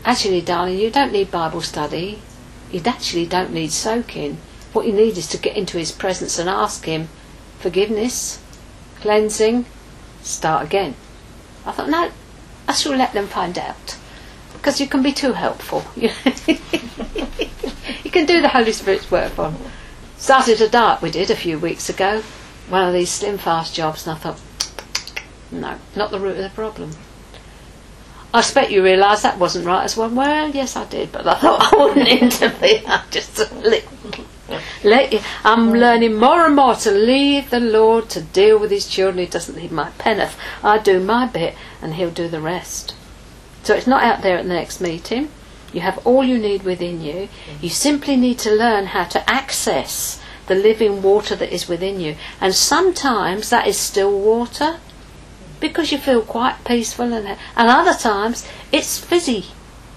actually, darling, you don't need Bible study. You actually don't need soaking. What you need is to get into His presence and ask Him forgiveness, cleansing, start again. I thought, no, I shall let them find out because you can be too helpful. you can do the Holy Spirit's work them. Started a dart we did a few weeks ago, one of these slim fast jobs, and I thought, no, not the root of the problem. I expect you realise that wasn't right as well. Well, yes, I did, but I thought I wouldn't interfere. I just let, let you. I'm learning more and more to leave the Lord to deal with His children. He doesn't need my penneth. I do my bit, and He'll do the rest. So it's not out there at the next meeting. You have all you need within you. You simply need to learn how to access the living water that is within you. And sometimes that is still water because you feel quite peaceful, and, and other times it's fizzy.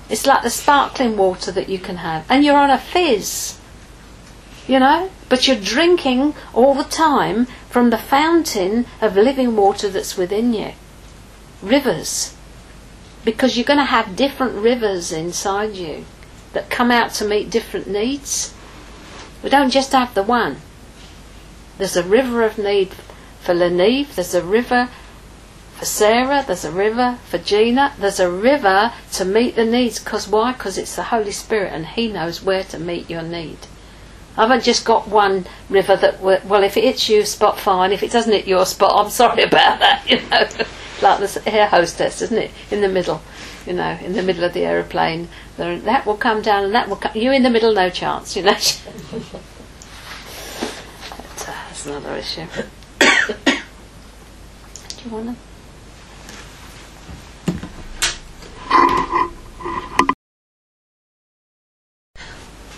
It's like the sparkling water that you can have, and you're on a fizz, you know, but you're drinking all the time from the fountain of living water that's within you. Rivers. Because you're going to have different rivers inside you that come out to meet different needs. We don't just have the one. There's a river of need for Leneve, there's a river for Sarah, there's a river for Gina, there's a river to meet the needs. Because why? Because it's the Holy Spirit and He knows where to meet your need. I haven't just got one river that, well, if it hits you, spot fine. If it doesn't hit your spot, I'm sorry about that, you know. Like the air hostess, isn't it? In the middle, you know, in the middle of the aeroplane. That will come down and that will come. You in the middle, no chance, you know. but, uh, that's another issue. Do you want to?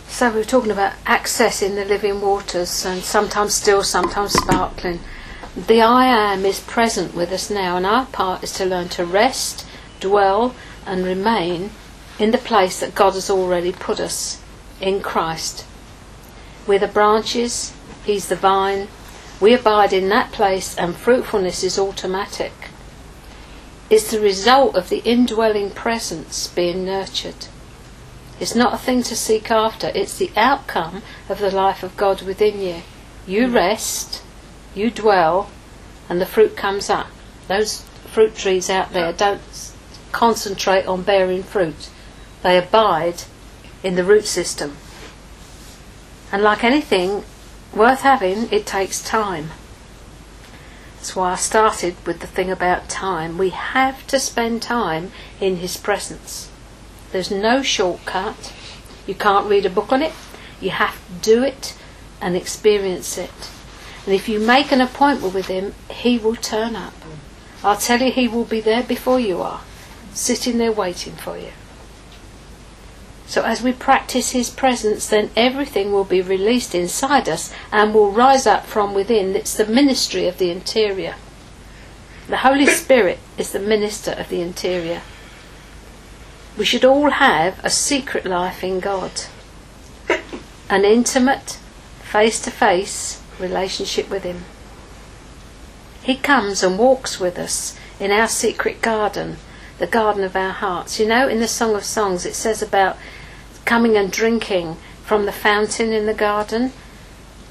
So we were talking about accessing the living waters and sometimes still, sometimes sparkling. The I am is present with us now, and our part is to learn to rest, dwell, and remain in the place that God has already put us in Christ. We're the branches, He's the vine. We abide in that place, and fruitfulness is automatic. It's the result of the indwelling presence being nurtured. It's not a thing to seek after, it's the outcome of the life of God within you. You rest, you dwell, and the fruit comes up. Those fruit trees out there don't concentrate on bearing fruit, they abide in the root system. And like anything worth having, it takes time. That's why I started with the thing about time. We have to spend time in His presence. There's no shortcut. You can't read a book on it. You have to do it and experience it. And if you make an appointment with Him, He will turn up. I'll tell you, He will be there before you are, sitting there waiting for you. So as we practice His presence, then everything will be released inside us and will rise up from within. It's the ministry of the interior. The Holy Spirit is the minister of the interior. We should all have a secret life in God, an intimate, face to face relationship with Him. He comes and walks with us in our secret garden, the garden of our hearts. You know, in the Song of Songs, it says about coming and drinking from the fountain in the garden.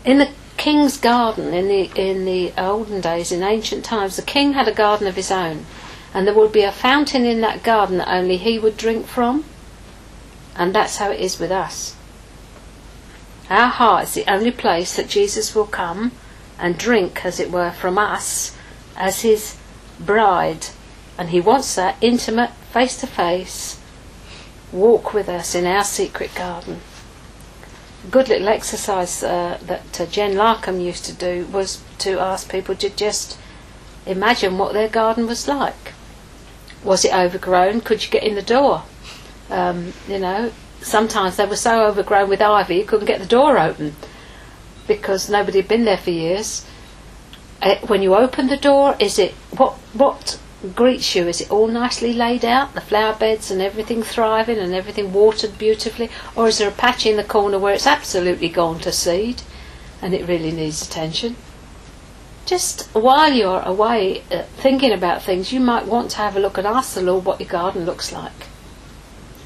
In the king's garden in the in the olden days, in ancient times, the king had a garden of his own, and there would be a fountain in that garden that only he would drink from. And that's how it is with us. Our heart is the only place that Jesus will come and drink, as it were, from us as his bride. And he wants that intimate, face to face walk with us in our secret garden. A good little exercise uh, that uh, Jen Larkham used to do was to ask people to just imagine what their garden was like. Was it overgrown? Could you get in the door? Um, you know, sometimes they were so overgrown with ivy you couldn't get the door open because nobody had been there for years. Uh, when you open the door, is it what what greets you? Is it all nicely laid out, the flower beds and everything thriving and everything watered beautifully, or is there a patch in the corner where it's absolutely gone to seed and it really needs attention? just while you're away uh, thinking about things, you might want to have a look and ask the Lord what your garden looks like.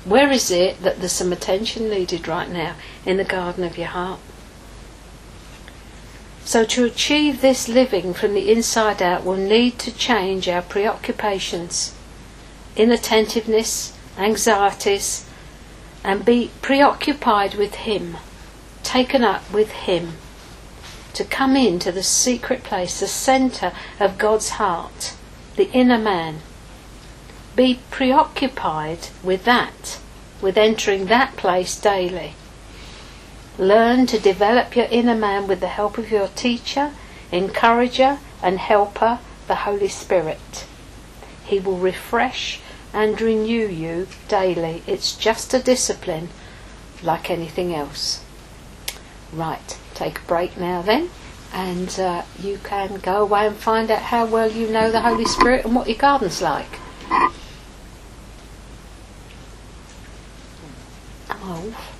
Where is it that there's some attention needed right now in the garden of your heart? So, to achieve this living from the inside out, we'll need to change our preoccupations, inattentiveness, anxieties, and be preoccupied with Him, taken up with Him to come into the secret place, the centre of God's heart, the inner man. Be preoccupied with that, with entering that place daily. Learn to develop your inner man with the help of your teacher, encourager, and helper, the Holy Spirit. He will refresh and renew you daily. It's just a discipline like anything else. Right. take a break now then, and uh, you can go away and find out how well you know the Holy Spirit and what your garden's like. Oh,